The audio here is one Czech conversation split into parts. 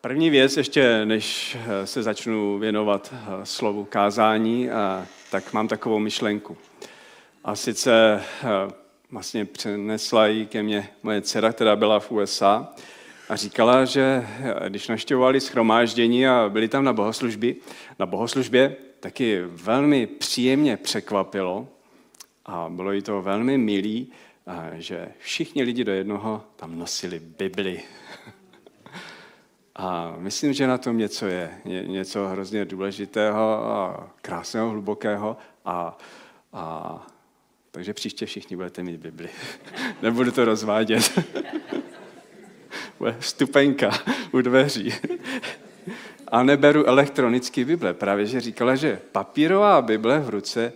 První věc, ještě než se začnu věnovat slovu kázání, tak mám takovou myšlenku. A sice vlastně přenesla ji ke mně moje dcera, která byla v USA a říkala, že když naštěvovali schromáždění a byli tam na bohoslužbě, na bohoslužbě, taky velmi příjemně překvapilo a bylo jí to velmi milý, že všichni lidi do jednoho tam nosili Bibli. A myslím, že na tom něco je, něco hrozně důležitého a krásného, hlubokého. A, a, takže příště všichni budete mít Bibli. Nebudu to rozvádět. Bude stupenka u dveří. A neberu elektronický Bible. Právě, že říkala, že papírová Bible v ruce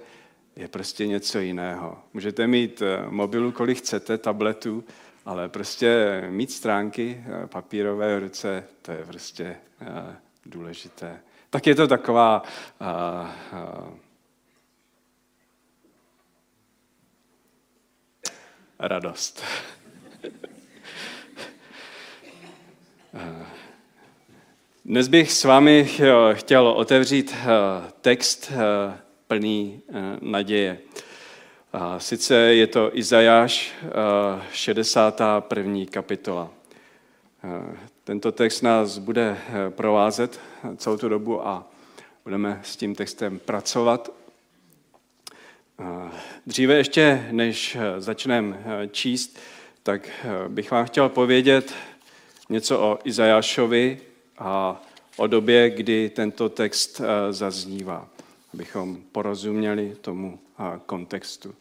je prostě něco jiného. Můžete mít eh, mobilu, kolik chcete, tabletu, ale prostě mít stránky eh, papírové v ruce, to je prostě eh, důležité. Tak je to taková radost. Dnes bych s vámi chtěl otevřít text plný naděje. Sice je to Izajáš, 61. kapitola. Tento text nás bude provázet celou tu dobu a budeme s tím textem pracovat. Dříve ještě, než začneme číst, tak bych vám chtěl povědět něco o Izajášovi a o době, kdy tento text zaznívá, abychom porozuměli tomu kontextu.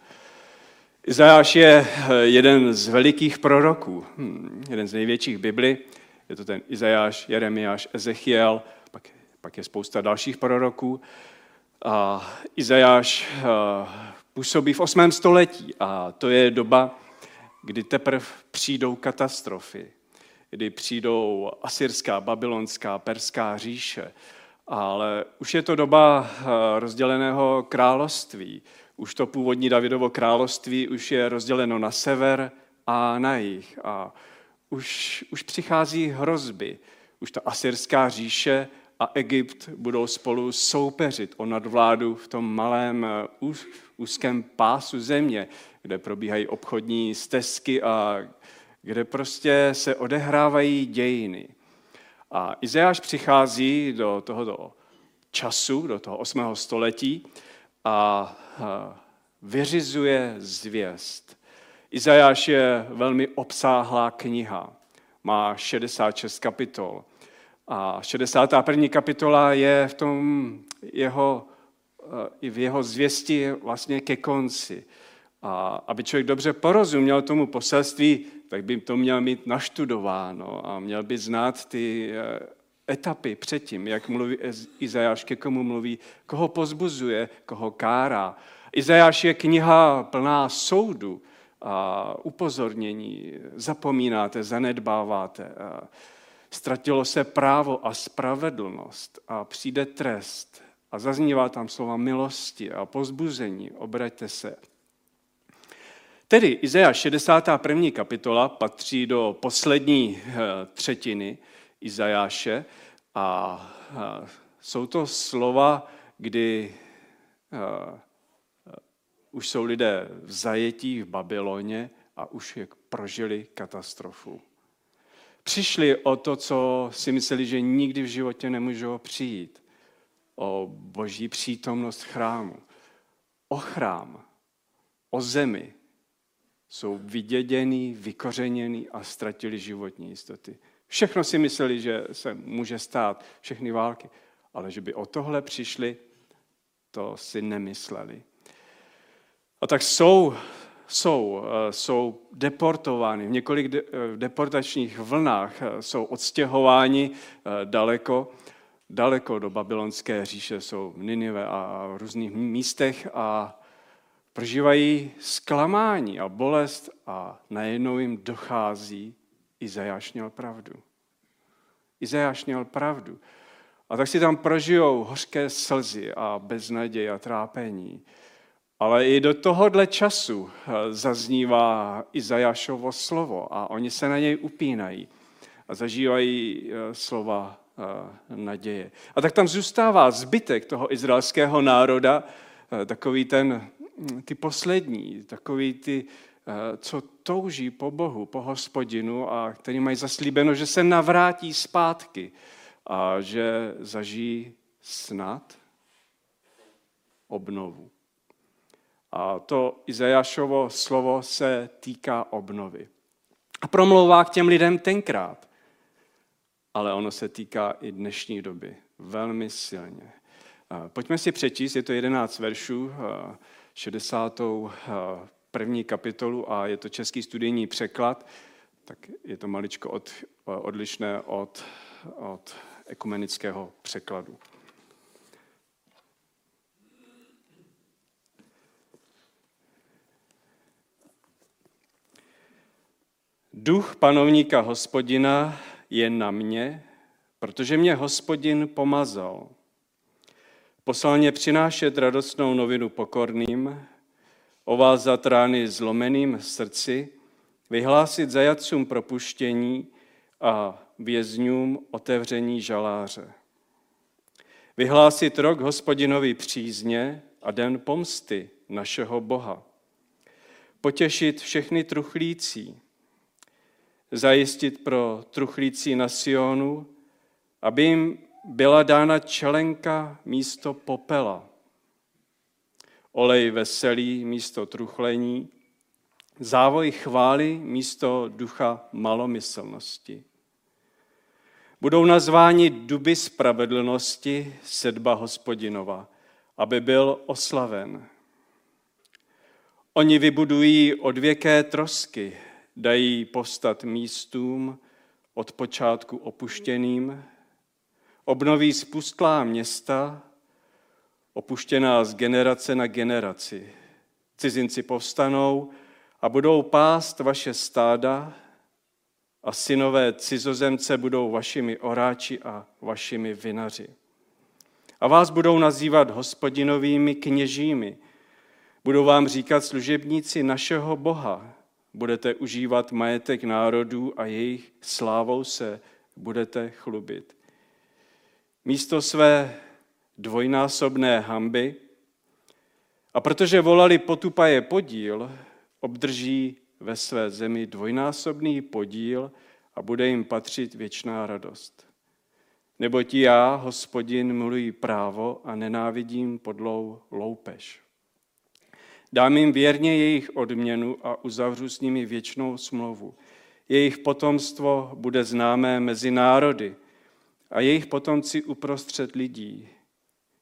Izajáš je eh, jeden z velikých proroků, hm, jeden z největších Bibli. Je to ten Izajáš, Jeremiáš, Ezechiel, pak, pak je spousta dalších proroků. A Izajáš eh, působí v 8. století a to je doba, kdy teprve přijdou katastrofy, kdy přijdou asyrská, babylonská, perská říše, ale už je to doba eh, rozděleného království, už to původní Davidovo království už je rozděleno na sever a na jih. A už, už přichází hrozby. Už ta asyrská říše a Egypt budou spolu soupeřit o nadvládu v tom malém eh, úzkém pásu země, kde probíhají obchodní stezky a kde prostě se odehrávají dějiny. A Izajáš přichází do tohoto času, do toho 8. století a vyřizuje zvěst. Izajáš je velmi obsáhlá kniha. Má 66 kapitol. A 61. kapitola je v tom jeho, i v jeho zvěsti vlastně ke konci. A aby člověk dobře porozuměl tomu poselství, tak by to měl mít naštudováno a měl by znát ty e, etapy předtím, jak mluví Izajáš, ke komu mluví, koho pozbuzuje, koho kárá. Izajáš je kniha plná soudu a upozornění. Zapomínáte, zanedbáváte. Ztratilo se právo a spravedlnost a přijde trest. A zaznívá tam slova milosti a pozbuzení. Obraťte se. Tedy Izajáš 61. kapitola patří do poslední eh, třetiny Izajáše a jsou to slova, kdy už jsou lidé v zajetí v Babyloně a už je prožili katastrofu. Přišli o to, co si mysleli, že nikdy v životě nemůžou přijít. O boží přítomnost chrámu. O chrám, o zemi. Jsou vyděděný, vykořeněný a ztratili životní jistoty. Všechno si mysleli, že se může stát, všechny války. Ale že by o tohle přišli, to si nemysleli. A tak jsou, jsou, eh, jsou deportovány v několik eh, deportačních vlnách, eh, jsou odstěhováni daleko, daleko do babylonské říše, jsou v Ninive a v různých místech a prožívají zklamání a bolest a najednou jim dochází, Izajáš měl pravdu. Izajáš měl pravdu. A tak si tam prožijou hořké slzy a beznaděj a trápení. Ale i do tohohle času eh, zaznívá Izajášovo slovo a oni se na něj upínají. a zažívají slova naděje. A tak tam zůstává zbytek toho izraelského národa, takový ten, ty poslední, takový ty, co touží po Bohu, po hospodinu a který mají zaslíbeno, že se navrátí zpátky a že zažijí snad obnovu. A to Izajašovo slovo se týká obnovy. A promlouvá k těm lidem tenkrát. Ale ono se týká i dnešní doby. Velmi silně. Pojďme si přečíst, je to 11 veršů, 60. první kapitolu a je to český studijní překlad, tak je to maličko od, odlišné od, od ekumenického překladu. Duch panovníka hospodina je na mě, protože mě hospodin pomazal. Poslal mě přinášet radostnou novinu pokorným, ovázat rány zlomeným srdci, vyhlásit zajatcům propuštění a vězňům otevření žaláře. Vyhlásit rok hospodinovi přízně a den pomsty našeho Boha. Potěšit všechny truchlící, zajistit pro truchlící na Sionu, aby jim byla dána čelenka místo popela, olej veselý místo truchlení, závoj chvály místo ducha malomyslnosti. Budou nazváni duby spravedlnosti sedba hospodinova, aby byl oslaven. Oni vybudují odvěké trosky, dají postat místům od počátku opuštěným, obnoví spustlá města, opuštěná z generace na generaci. Cizinci povstanou a budou pást vaše stáda a synové cizozemce budou vašimi oráči a vašimi vinaři. A vás budou nazývat hospodinovými kněžími. Budou vám říkat služebníci našeho Boha. Budete užívat majetek národů a jejich slávou se budete chlubit. Místo své dvojnásobné hamby a protože volali potupaje podíl, obdrží ve své zemi dvojnásobný podíl a bude jim patřit věčná radost. Neboť já, hospodin, miluji právo a nenávidím podlou loupež. Dám jim věrně jejich odměnu a uzavřu s nimi věčnou smlouvu. Jejich potomstvo bude známé mezi národy a jejich potomci uprostřed lidí.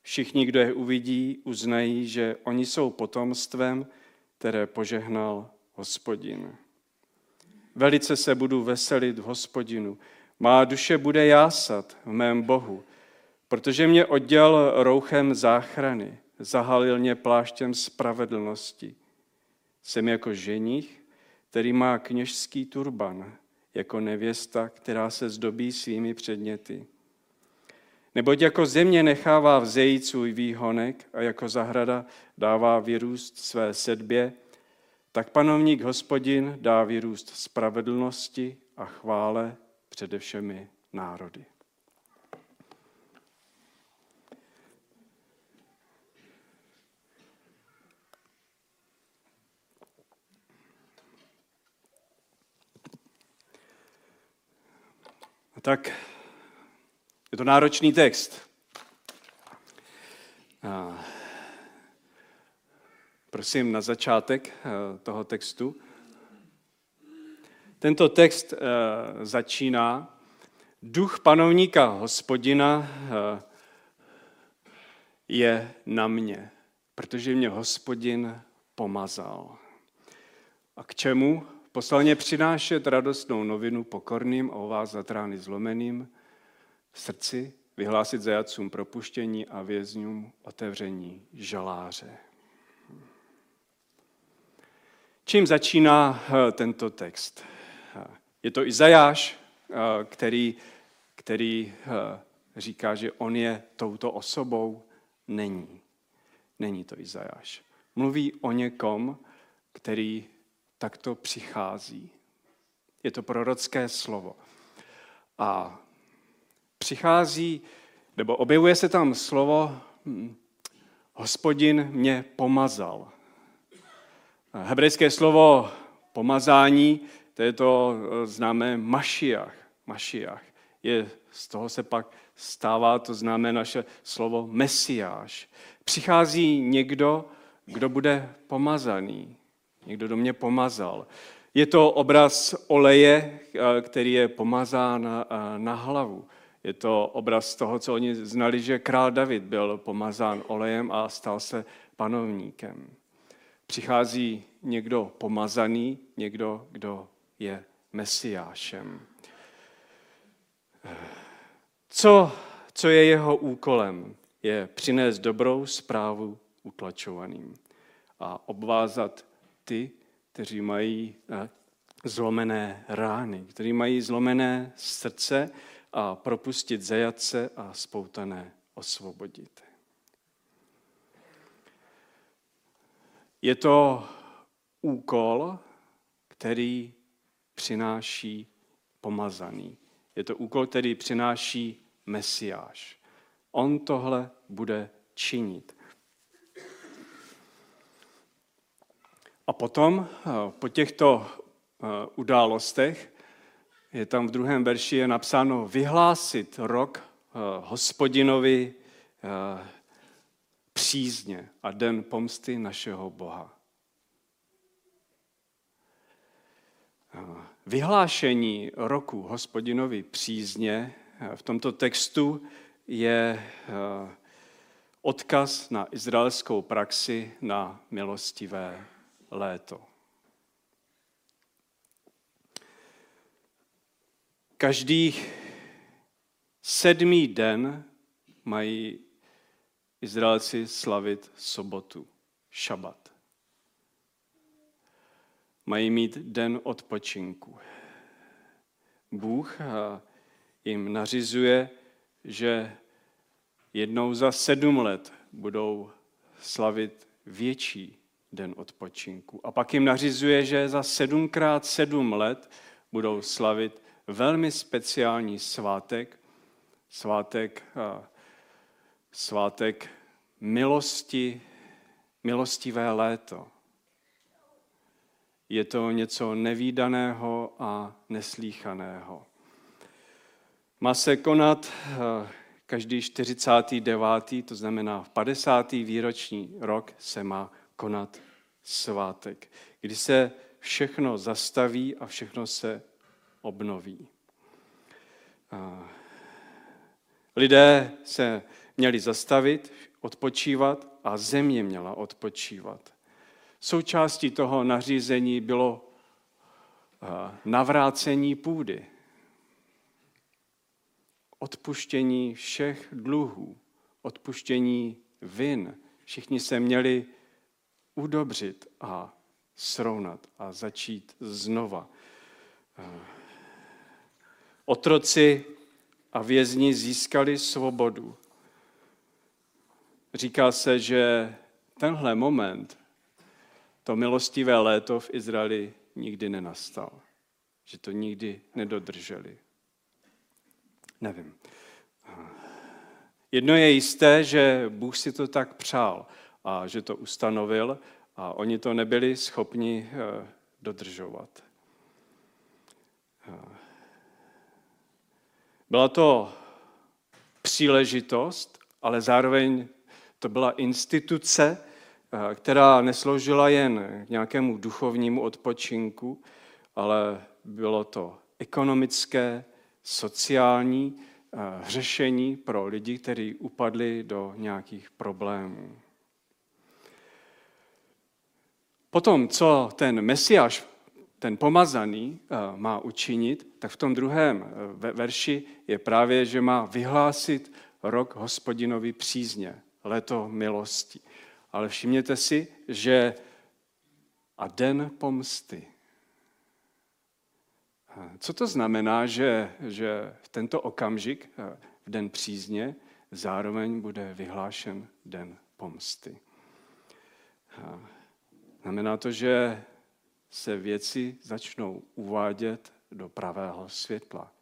Všichni, kdo je uvidí, uznají, že oni jsou potomstvem, které požehnal hospodin. Velice se budu veselit v hospodinu. Má duše bude jásat v mém Bohu, protože mě odděl rouchem záchrany, zahalil mě pláštěm spravedlnosti. Jsem jako ženich, který má kněžský turban, jako nevěsta, která se zdobí svými předměty. Neboť jako země nechává vzejít svůj výhonek a jako zahrada dává vyrůst své sedbě, tak panovník hospodin dá vyrůst spravedlnosti a chvále přede všemi národy. Tak je to náročný text. A prosím na začátek eh, toho textu. Tento text eh, začíná Duch panovníka hospodina eh, je na mě, protože mě hospodin pomazal. A k čemu? Poslal mě přinášet radostnou novinu pokorným a ovázat rány zlomeným v srdci, vyhlásit zajacům propuštění a vězňům otevření žaláře. Čím začíná eh, tento text? Eh, je to Izajáš, eh, který, který říká, že on je touto osobou. Není. Není to Izajáš. Mluví o někom, který takto přichází. Je to prorocké slovo. A přichází, nebo objevuje se tam slovo, hm, hospodin mě pomazal. Hebrejské slovo pomazání, to je to eh, známé mašiach. mašiach. Je, z toho se pak stává to známé naše slovo mesiáš. Přichází někdo, kdo bude pomazaný. Někdo do mě pomazal. Je to obraz oleje, eh, který je pomazán eh, na hlavu. Je to obraz toho, co oni znali, že král David byl pomazán olejem a stal se panovníkem. Přichází někdo pomazaný, někdo, kdo je mesiášem. Co, co je jeho úkolem? Je přinést dobrou zprávu utlačovaným a obvázat ty, kteří mají eh, zlomené rány, kteří mají zlomené srdce a propustit zajatce a spoutané osvobodit. Je to úkol, který přináší pomazaný. Je to úkol, který přináší Mesiáš. On tohle bude činit. A potom, eh, po těchto eh, událostech, je tam v druhém verši je napsáno vyhlásit rok eh, hospodinovi přízně a den pomsty našeho Boha. Vyhlášení roku hospodinovi přízně v tomto textu je odkaz na izraelskou praxi na milostivé léto. Každý sedmý den mají Izraelci slavit sobotu, šabat. Mají mít den odpočinku. Bůh jim nařizuje, že jednou za sedm let budou slavit větší den odpočinku. A pak jim nařizuje, že za sedmkrát sedm let budou slavit velmi speciální svátek, svátek, svátek milosti, milostivé léto. Je to něco nevýdaného a neslíchaného. Má se konat každý 49. to znamená v 50. výroční rok se má konat svátek, kdy se všechno zastaví a všechno se obnoví. Lidé se měli zastavit, odpočívat a země měla odpočívat. Součástí toho nařízení bylo navrácení půdy, odpuštění všech dluhů, odpuštění vin. Všichni se měli udobřit a srovnat a začít znova. Otroci a vězni získali svobodu. Říká se, že tenhle moment, to milostivé léto v Izraeli nikdy nenastal. Že to nikdy nedodrželi. Nevím. Jedno je jisté, že Bůh si to tak přál a že to ustanovil a oni to nebyli schopni eh, dodržovat. Eh, byla to příležitost, ale zároveň to byla instituce, eh, která nesloužila jen k nějakému duchovnímu odpočinku, ale bylo to ekonomické, sociální řešení pro lidi, kteří upadli do nějakých problémů. Potom, co ten mesiáš, ten pomazaný, eh, má učinit, tak v tom druhém eh, verši je právě, že má vyhlásit rok hospodinovi přízně, leto milosti. Ale všimněte si, že a den pomsty. Eh, co to znamená, že, že v tento okamžik, v den přízně, zároveň bude vyhlášen den pomsty? Znamená to, že se věci začnou uvádět do pravého světla.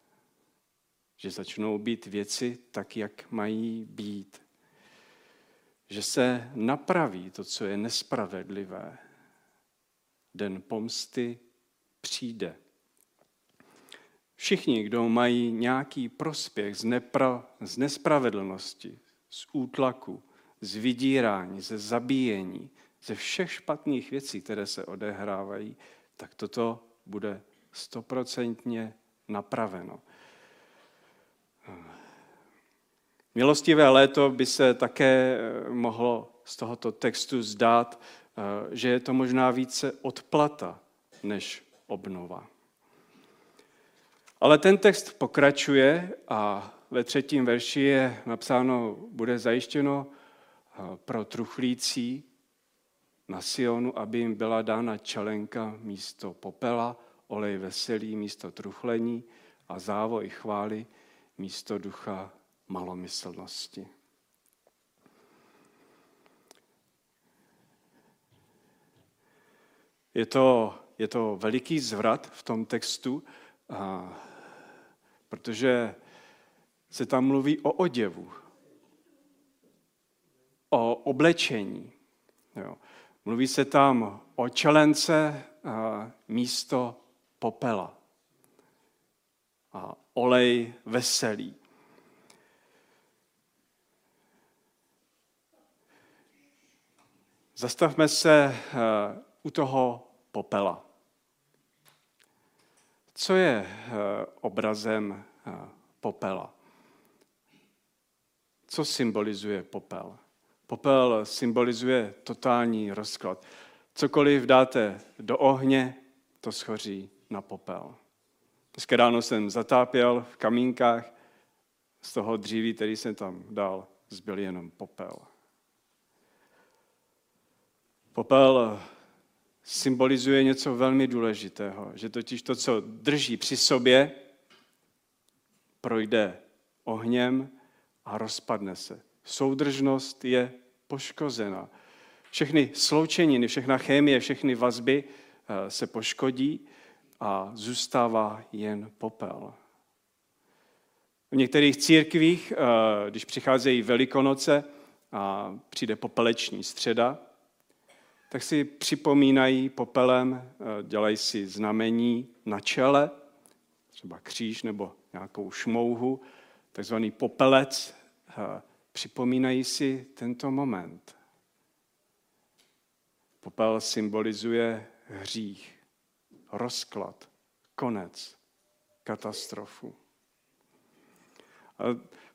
že začnou být věci tak, jak mají být. Že se napraví to, co je nespravedlivé. Den pomsty přijde. Všichni, kdo mají nějaký prospěch z, nepra, z nespravedlnosti, z útlaku, z vydírání, ze zabíjení, ze všech špatných věcí, které se odehrávají, tak toto bude stoprocentně napraveno. Milostivé léto by se také eh, mohlo z tohoto textu zdát, eh, že je to možná více odplata než obnova. Ale ten text pokračuje a ve třetím verši je napsáno, bude zajištěno eh, pro truchlící na Sionu, aby jim byla dána čelenka místo popela, olej veselý místo truchlení a závoj chvály místo ducha malomyslnosti. Je to, je to veliký zvrat v tom textu, a, protože se tam mluví o oděvu, o oblečení. Jo. Mluví se tam o čelence místo popela a olej veselý. Zastavme se u toho popela. Co je obrazem popela? Co symbolizuje popel? Popel symbolizuje totální rozklad. Cokoliv dáte do ohně, to schoří na popel. Dneska ráno jsem zatápěl v kamínkách, z toho dříví, který jsem tam dal, zbyl jenom popel. Popel symbolizuje něco velmi důležitého, že totiž to, co drží při sobě, projde ohněm a rozpadne se. Soudržnost je poškozena. Všechny sloučeniny, všechna chemie, všechny vazby eh, se poškodí a zůstává jen popel. V některých církvích, eh, když přicházejí velikonoce a přijde popeleční středa, tak si připomínají popelem, eh, dělají si znamení na čele, třeba kříž nebo nějakou šmouhu, takzvaný popelec, připomínají si tento moment. Popel symbolizuje hřích, rozklad, konec, katastrofu. A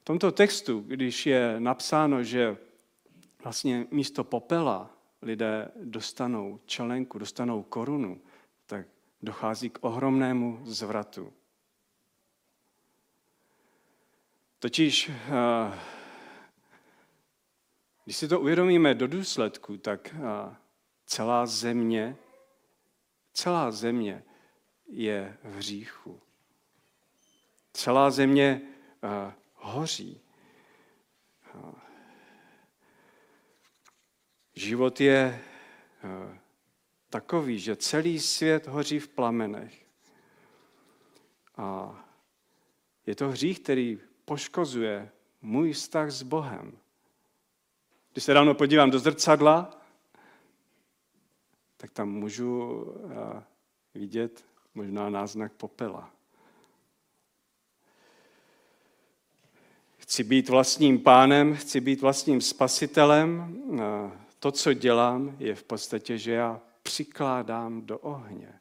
v tomto textu, když je napsáno, že vlastně místo popela lidé dostanou čelenku, dostanou korunu, tak dochází k ohromnému zvratu. Totiž, eh, když si to uvědomíme do důsledku, tak eh, celá země, celá země je v hříchu. Celá země eh, hoří. Život je eh, takový, že celý svět hoří v plamenech. A je to hřích, který poškozuje můj vztah s Bohem. Když se ráno podívám do zrcadla, tak tam můžu eh, vidět možná náznak popela. Chci být vlastním pánem, chci být vlastním spasitelem, eh, to, co dělám, je v podstatě, že já přikládám do ohně.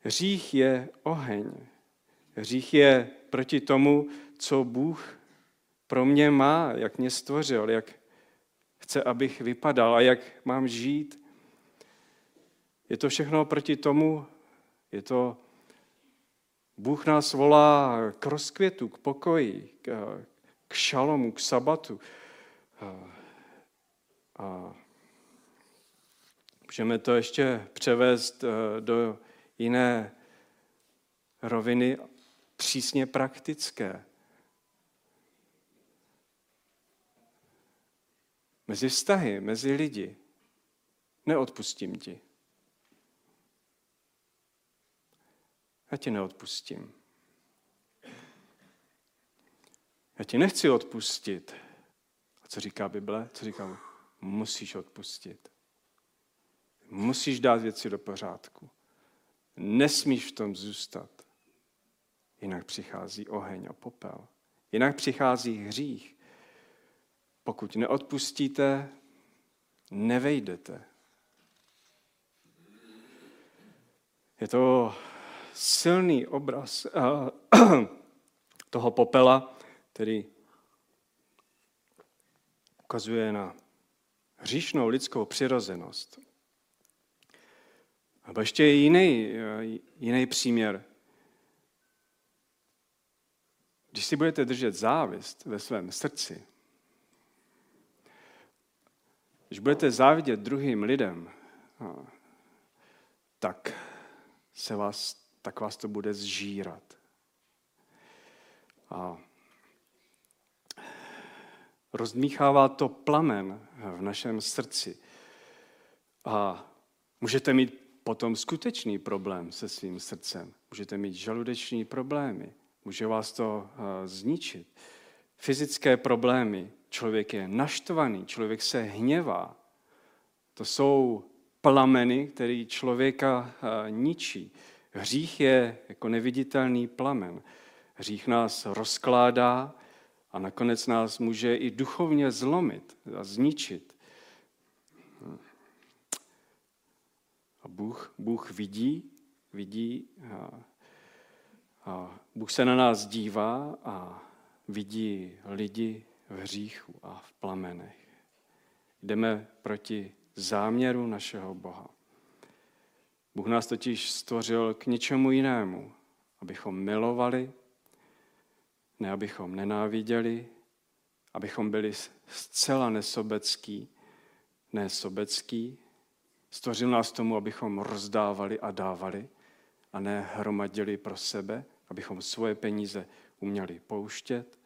Hřích je oheň. Hřích je proti tomu, co Bůh pro mě má, jak mě stvořil, jak chce, abych vypadal a jak mám žít. Je to všechno proti tomu, je to, Bůh nás volá k rozkvětu, k pokoji, k, k šalomu, k sabatu. A můžeme to ještě převést eh, do jiné roviny, přísně praktické. mezi vztahy, mezi lidi. Neodpustím ti. Já ti neodpustím. Já ti nechci odpustit. A co říká Bible? Co říká? Musíš odpustit. Musíš dát věci do pořádku. Nesmíš v tom zůstat. Jinak přichází oheň a popel. Jinak přichází hřích. Pokud neodpustíte, nevejdete. Je to silný obraz eh, toho popela, který ukazuje na hříšnou lidskou přirozenost. A ještě je jiný, eh, jiný příměr. Když si budete držet závist ve svém srdci, když budete závidět druhým lidem, tak, se vás, tak vás to bude zžírat. A rozdmíchává to plamen v našem srdci. A můžete mít potom skutečný problém se svým srdcem. Můžete mít žaludeční problémy. Může vás to zničit. Fyzické problémy. Člověk je naštvaný, člověk se hněvá. To jsou plameny, které člověka eh, ničí. Hřích je jako neviditelný plamen. Hřích nás rozkládá a nakonec nás může i duchovně zlomit a zničit. A Bůh, Bůh vidí, vidí a, a Bůh se na nás dívá a vidí lidi v hříchu a v plamenech. Jdeme proti záměru našeho Boha. Bůh nás totiž stvořil k ničemu jinému, abychom milovali, ne abychom nenáviděli, abychom byli zcela nesobecký, ne sobecký. Stvořil nás tomu, abychom rozdávali a dávali a ne hromadili pro sebe, abychom svoje peníze uměli pouštět.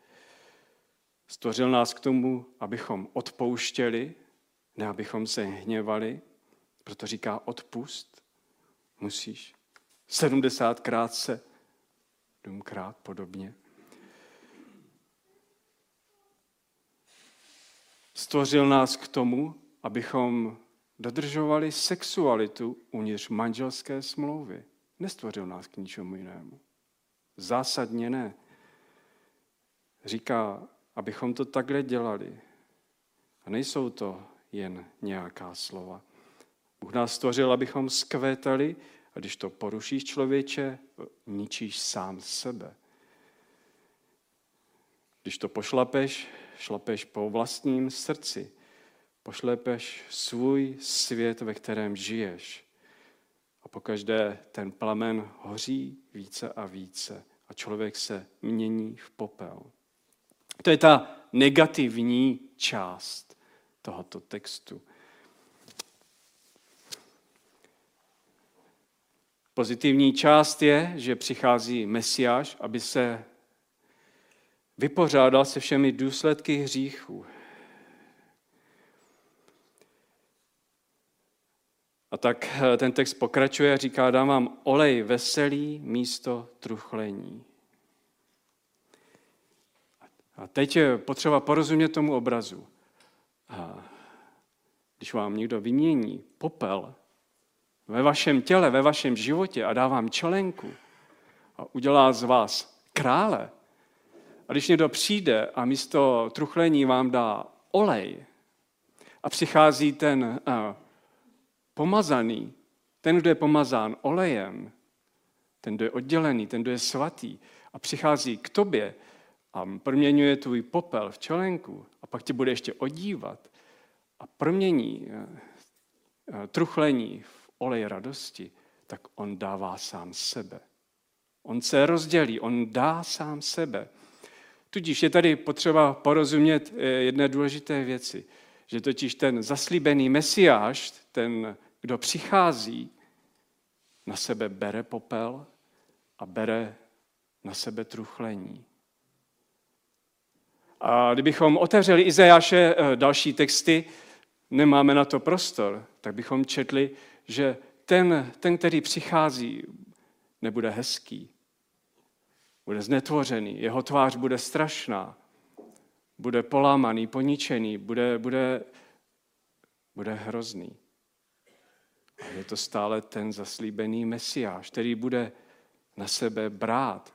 Stvořil nás k tomu, abychom odpouštěli, ne abychom se hněvali, proto říká odpust, musíš. Sedmdesátkrát se, důmkrát podobně. Stvořil nás k tomu, abychom dodržovali sexualitu uvnitř manželské smlouvy. Nestvořil nás k ničemu jinému. Zásadně ne. Říká, abychom to takhle dělali. A nejsou to jen nějaká slova. Bůh nás stvořil, abychom skvétali a když to porušíš člověče, ničíš sám sebe. Když to pošlapeš, šlapeš po vlastním srdci. Pošlepeš svůj svět, ve kterém žiješ. A pokaždé ten plamen hoří více a více a člověk se mění v popel. To je ta negativní část tohoto textu. Pozitivní část je, že přichází Mesiáš, aby se vypořádal se všemi důsledky hříchů. A tak eh, ten text pokračuje a říká, dám vám olej veselý místo truchlení. A teď je potřeba porozumět tomu obrazu. A když vám někdo vymění popel ve vašem těle, ve vašem životě a dá vám čelenku a udělá z vás krále, a když někdo přijde a místo truchlení vám dá olej a přichází ten uh, pomazaný, ten, kdo je pomazán olejem, ten, kdo je oddělený, ten, kdo je svatý a přichází k tobě a proměňuje tvůj popel v čelenku a pak tě bude ještě odívat a promění uh, uh, truchlení v olej radosti, tak on dává sám sebe. On se rozdělí, on dá sám sebe. Tudíž je tady potřeba porozumět eh, jedné důležité věci, že totiž ten zaslíbený mesiáš, ten, kdo přichází, na sebe bere popel a bere na sebe truchlení. A kdybychom otevřeli Izajáše eh, další texty, nemáme na to prostor, tak bychom četli, že ten, ten který přichází, nebude hezký, bude znetvořený, jeho tvář bude strašná, bude polámaný, poničený, bude, bude, bude hrozný. A je to stále ten zaslíbený mesiáš, který bude na sebe brát.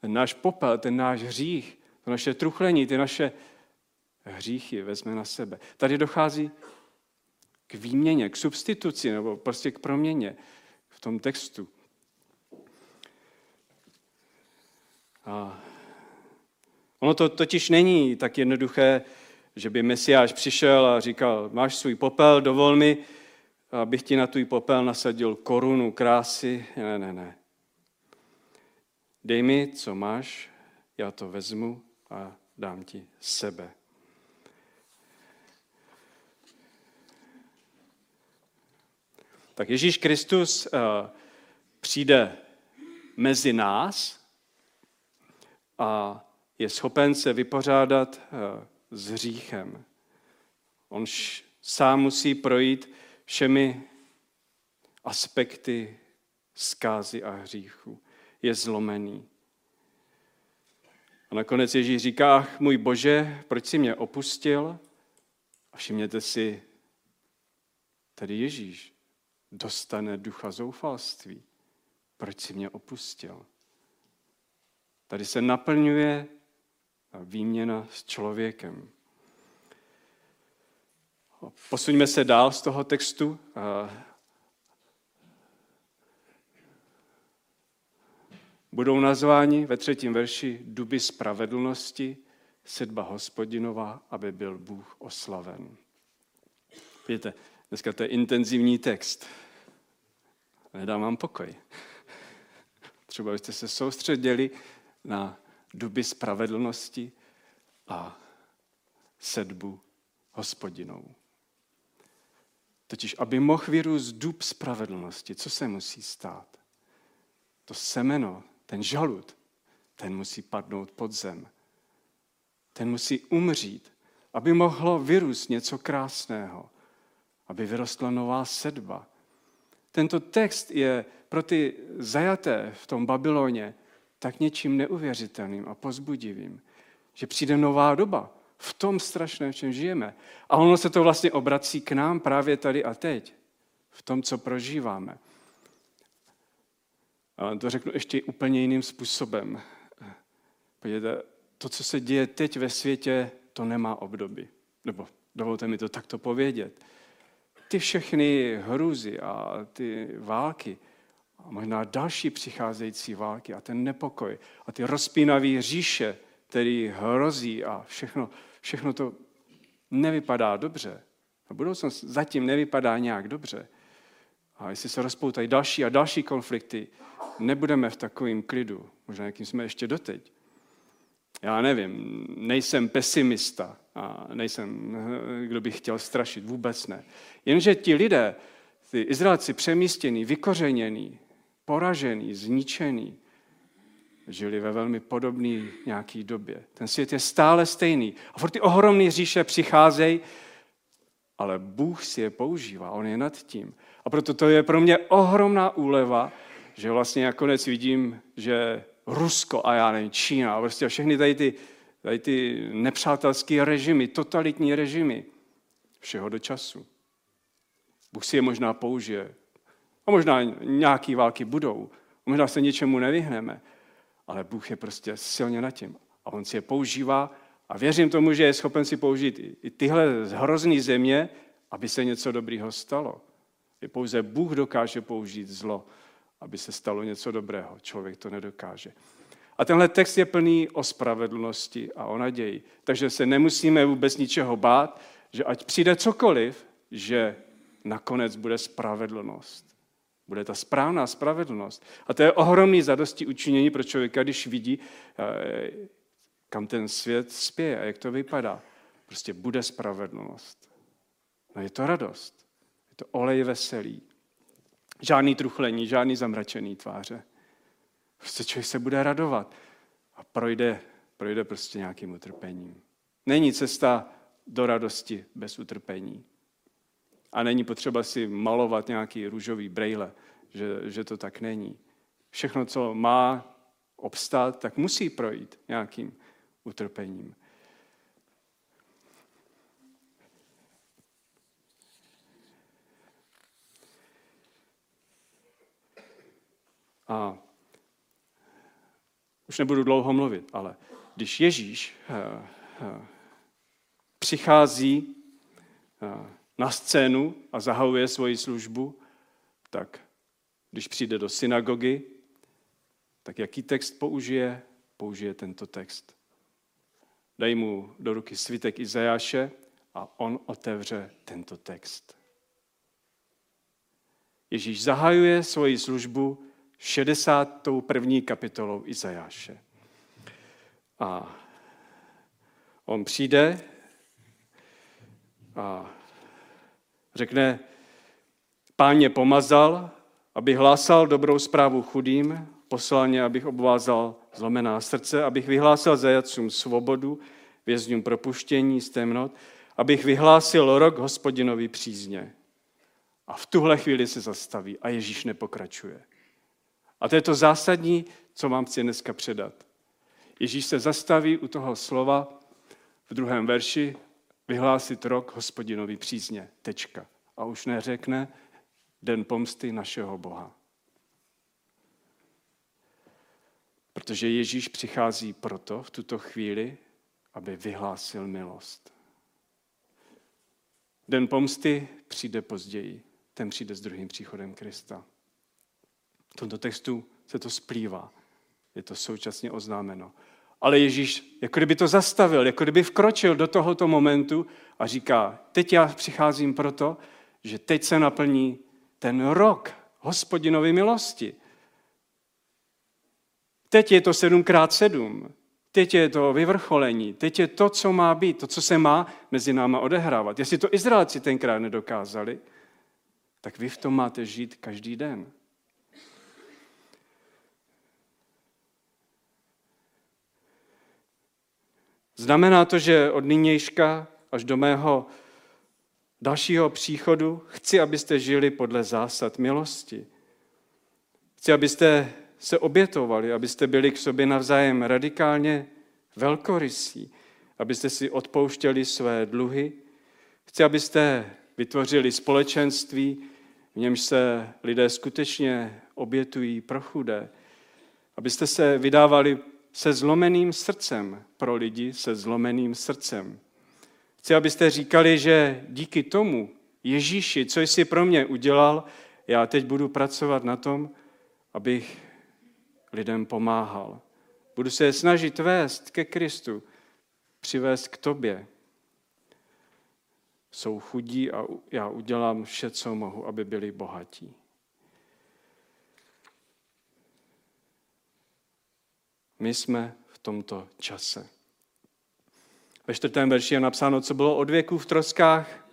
Ten náš popel, ten náš hřích, to naše truchlení, ty naše hříchy vezme na sebe. Tady dochází k výměně, k substituci nebo prostě k proměně v tom textu. A ono to totiž není tak jednoduché, že by Mesiáš přišel a říkal, máš svůj popel, dovol mi, abych ti na tvůj popel nasadil korunu krásy. Ne, ne, ne. Dej mi, co máš, já to vezmu a dám ti sebe. Tak Ježíš Kristus uh, přijde mezi nás a je schopen se vypořádat uh, s hříchem. On sám musí projít všemi aspekty zkázy a hříchu. Je zlomený. A nakonec Ježíš říká, můj Bože, proč jsi mě opustil? A všimněte si, tady Ježíš dostane ducha zoufalství. Proč jsi mě opustil? Tady se naplňuje výměna s člověkem. Posuňme se dál z toho textu. Budou nazváni ve třetím verši duby spravedlnosti, sedba hospodinová, aby byl Bůh oslaven. Víte, dneska to je intenzivní text. Nedám vám pokoj. Třeba byste se soustředili na duby spravedlnosti a sedbu hospodinou. Totiž, aby mohl vyrůst dub spravedlnosti, co se musí stát? To semeno, ten žalud, ten musí padnout pod zem. Ten musí umřít, aby mohlo vyrůst něco krásného, aby vyrostla nová sedba. Tento text je pro ty zajaté v tom Babyloně tak něčím neuvěřitelným a pozbudivým, že přijde nová doba v tom strašném, v čem žijeme. A ono se to vlastně obrací k nám právě tady a teď, v tom, co prožíváme. To řeknu ještě úplně jiným způsobem. Podívejte, to, co se děje teď ve světě, to nemá obdoby. Nebo dovolte mi to takto povědět. Ty všechny hrůzy a ty války, a možná další přicházející války a ten nepokoj a ty rozpínavé říše, který hrozí a všechno, všechno to nevypadá dobře. A budoucnost zatím nevypadá nějak dobře. A jestli se rozpoutají další a další konflikty, nebudeme v takovém klidu, možná jakým jsme ještě doteď. Já nevím, nejsem pesimista a nejsem, kdo by chtěl strašit, vůbec ne. Jenže ti lidé, ty Izraelci přemístění, vykořenění, poražený, zničený, žili ve velmi podobné nějaké době. Ten svět je stále stejný. A furt ty ohromné říše přicházejí, ale Bůh si je používá, on je nad tím. A proto to je pro mě ohromná úleva, že vlastně nakonec vidím, že Rusko a já nevím, Čína a prostě všechny tady ty, tady ty nepřátelské režimy, totalitní režimy, všeho do času. Bůh si je možná použije. A možná nějaké války budou. Možná se něčemu nevyhneme. Ale Bůh je prostě silně nad tím. A on si je používá a věřím tomu, že je schopen si použít i tyhle hrozný země, aby se něco dobrého stalo. Pouze Bůh dokáže použít zlo, aby se stalo něco dobrého. Člověk to nedokáže. A tenhle text je plný o spravedlnosti a o naději. Takže se nemusíme vůbec ničeho bát, že ať přijde cokoliv, že nakonec bude spravedlnost. Bude ta správná spravedlnost. A to je ohromný zadosti učinění pro člověka, když vidí, eh, kam ten svět spěje a jak to vypadá. Prostě bude spravedlnost. No je to radost. To olej veselý. Žádný truchlení, žádný zamračený tváře. Prostě člověk se bude radovat a projde, projde prostě nějakým utrpením. Není cesta do radosti bez utrpení. A není potřeba si malovat nějaký růžový brejle, že, že to tak není. Všechno, co má obstát, tak musí projít nějakým utrpením. A už nebudu dlouho mluvit, ale když Ježíš eh, eh, přichází eh, na scénu a zahajuje svoji službu, tak když přijde do synagogy, tak jaký text použije? Použije tento text. Dej mu do ruky svitek Izajáše a on otevře tento text. Ježíš zahajuje svoji službu 61. kapitolou Izajáše. A on přijde a řekne, pán pomazal, aby hlásal dobrou zprávu chudým, poslal abych obvázal zlomená srdce, abych vyhlásil zajacům svobodu, vězňům propuštění z temnot, abych vyhlásil rok hospodinovi přízně. A v tuhle chvíli se zastaví a Ježíš nepokračuje. A to je to zásadní, co vám chci dneska předat. Ježíš se zastaví u toho slova v druhém verši vyhlásit rok hospodinovi přízně. Tečka. A už neřekne den pomsty našeho Boha. Protože Ježíš přichází proto v tuto chvíli, aby vyhlásil milost. Den pomsty přijde později. Ten přijde s druhým příchodem Krista. V tomto textu se to splývá. Je to současně oznámeno. Ale Ježíš jako kdyby to zastavil, jako kdyby vkročil do tohoto momentu a říká, teď já přicházím proto, že teď se naplní ten rok hospodinovy milosti. Teď je to 7x7. Teď je to vyvrcholení. Teď je to, co má být, to, co se má mezi náma odehrávat. Jestli to Izraelci tenkrát nedokázali, tak vy v tom máte žít každý den. Znamená to, že od nynějška až do mého dalšího příchodu chci, abyste žili podle zásad milosti. Chci, abyste se obětovali, abyste byli k sobě navzájem radikálně velkorysí, abyste si odpouštěli své dluhy. Chci, abyste vytvořili společenství, v němž se lidé skutečně obětují pro chudé, abyste se vydávali se zlomeným srdcem pro lidi se zlomeným srdcem. Chci, abyste říkali, že díky tomu, Ježíši, co jsi pro mě udělal, já teď budu pracovat na tom, abych lidem pomáhal. Budu se snažit vést ke Kristu, přivést k tobě. Jsou chudí a já udělám vše, co mohu, aby byli bohatí. My jsme v tomto čase. Ve čtvrtém verši je napsáno, co bylo od věku v troskách,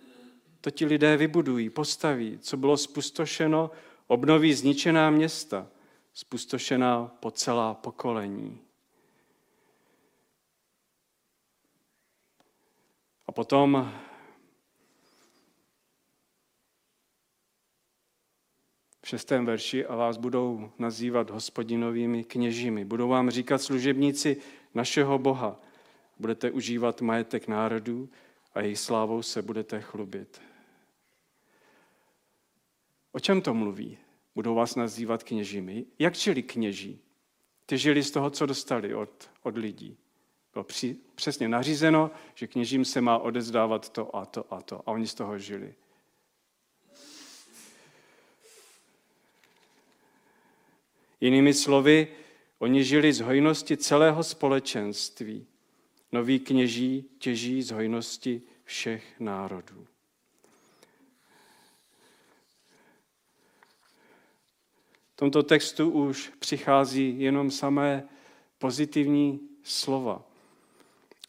to ti lidé vybudují, postaví. Co bylo spustošeno, obnoví zničená města, spustošená po celá pokolení. A potom šestém verši a vás budou nazývat hospodinovými kněžími. Budou vám říkat služebníci našeho Boha. Budete užívat majetek národů a jejich slávou se budete chlubit. O čem to mluví? Budou vás nazývat kněžími. Jak žili kněží? Ty žili z toho, co dostali od, od lidí. Bylo při, přesně nařízeno, že kněžím se má odezdávat to a to a to. A oni z toho žili. Jinými slovy, oni žili z hojnosti celého společenství. Noví kněží těží z hojnosti všech národů. V tomto textu už přichází jenom samé pozitivní slova.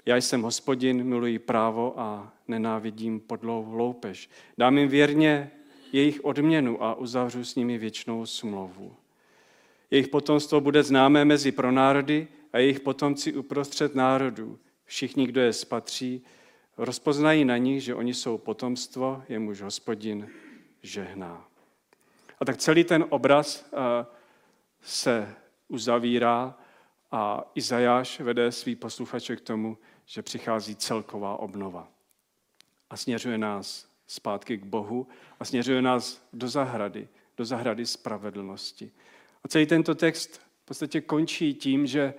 Já jsem hospodin, miluji právo a nenávidím podlou loupež. Dám jim věrně jejich odměnu a uzavřu s nimi věčnou smlouvu. Jejich potomstvo bude známé mezi pronárody a jejich potomci uprostřed národů. Všichni, kdo je spatří, rozpoznají na nich, že oni jsou potomstvo, jemuž hospodin žehná. A tak celý ten obraz eh, se uzavírá a Izajáš vede svý posluchače k tomu, že přichází celková obnova. A směřuje nás zpátky k Bohu a směřuje nás do zahrady, do zahrady spravedlnosti. A celý tento text v podstatě končí tím, že,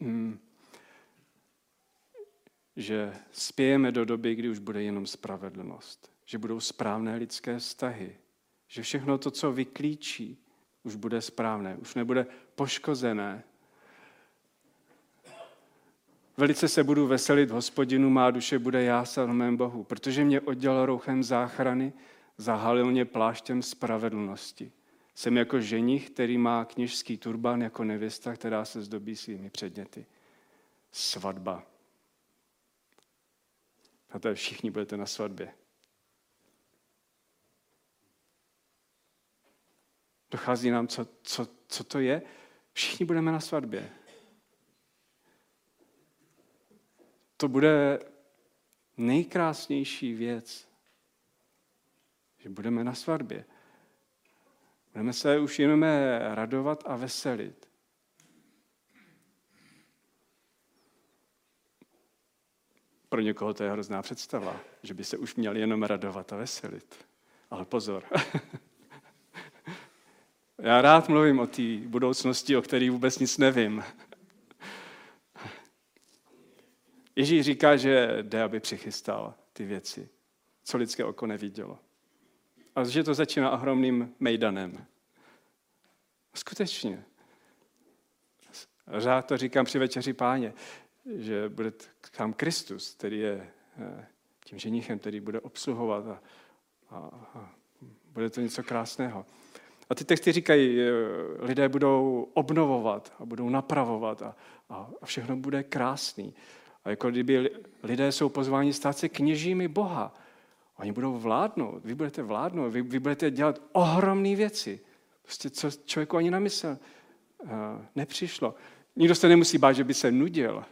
hm, že spějeme do doby, kdy už bude jenom spravedlnost, že budou správné lidské vztahy, že všechno to, co vyklíčí, už bude správné, už nebude poškozené. Velice se budu veselit v hospodinu, má duše bude jásat v mém Bohu, protože mě oddělal rouchem záchrany, zahalil mě pláštěm spravedlnosti. Jsem jako ženich, který má kněžský turban jako nevěsta, která se zdobí svými předměty. Svatba. A to všichni budete na svatbě. Dochází nám, co, co, co to je. Všichni budeme na svatbě. To bude nejkrásnější věc, že budeme na svatbě. Budeme se už jenom radovat a veselit. Pro někoho to je hrozná představa, že by se už měli jenom radovat a veselit. Ale pozor. Já rád mluvím o té budoucnosti, o které vůbec nic nevím. Ježíš říká, že jde, aby přichystal ty věci, co lidské oko nevidělo. A že to začíná ohromným mejdanem. Skutečně. Řád to říkám při večeři páně, že bude tam Kristus, který je eh, tím ženichem, který bude obsluhovat a, a, a bude to něco krásného. A ty texty říkají, eh, lidé budou obnovovat a budou napravovat a, a, a všechno bude krásný. A jako kdyby lidé jsou pozváni stát se kněžími Boha. Oni budou vládnout, vy budete vládnout, vy, vy budete dělat ohromné věci. Prostě co člověku ani na mysl uh, nepřišlo. Nikdo se nemusí bát, že by se nudil.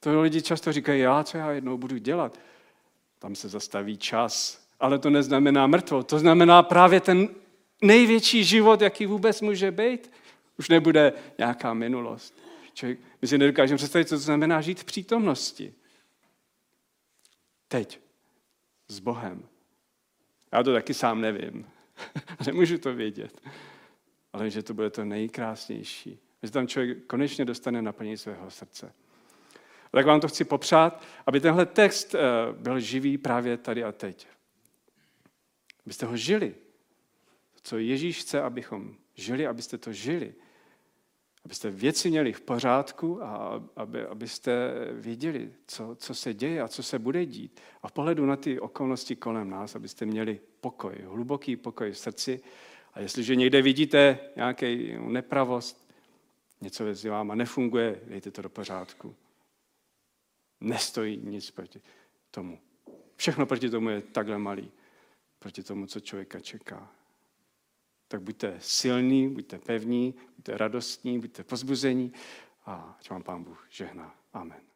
To lidi často říkají, já co já jednou budu dělat. Tam se zastaví čas. Ale to neznamená mrtvo. To znamená právě ten největší život, jaký vůbec může být. Už nebude nějaká minulost. Člověk, my si nedokážeme představit, co to znamená žít v přítomnosti. Teď. S Bohem. Já to taky sám nevím. Nemůžu to vědět. Ale že to bude to nejkrásnější. Že tam člověk konečně dostane naplnění svého srdce. A tak vám to chci popřát, aby tenhle text eh, byl živý právě tady a teď. Abyste ho žili. Co Ježíš chce, abychom žili, abyste to žili. Abyste věci měli v pořádku a aby, abyste věděli, co, co se děje a co se bude dít. A v pohledu na ty okolnosti kolem nás, abyste měli pokoj, hluboký pokoj v srdci. A jestliže někde vidíte nějaký nepravost, něco mezi váma nefunguje, dejte to do pořádku. Nestojí nic proti tomu. Všechno proti tomu je takhle malý. Proti tomu, co člověka čeká tak buďte silní, buďte pevní, buďte radostní, buďte pozbuzení a ať vám Pán Bůh žehná. Amen.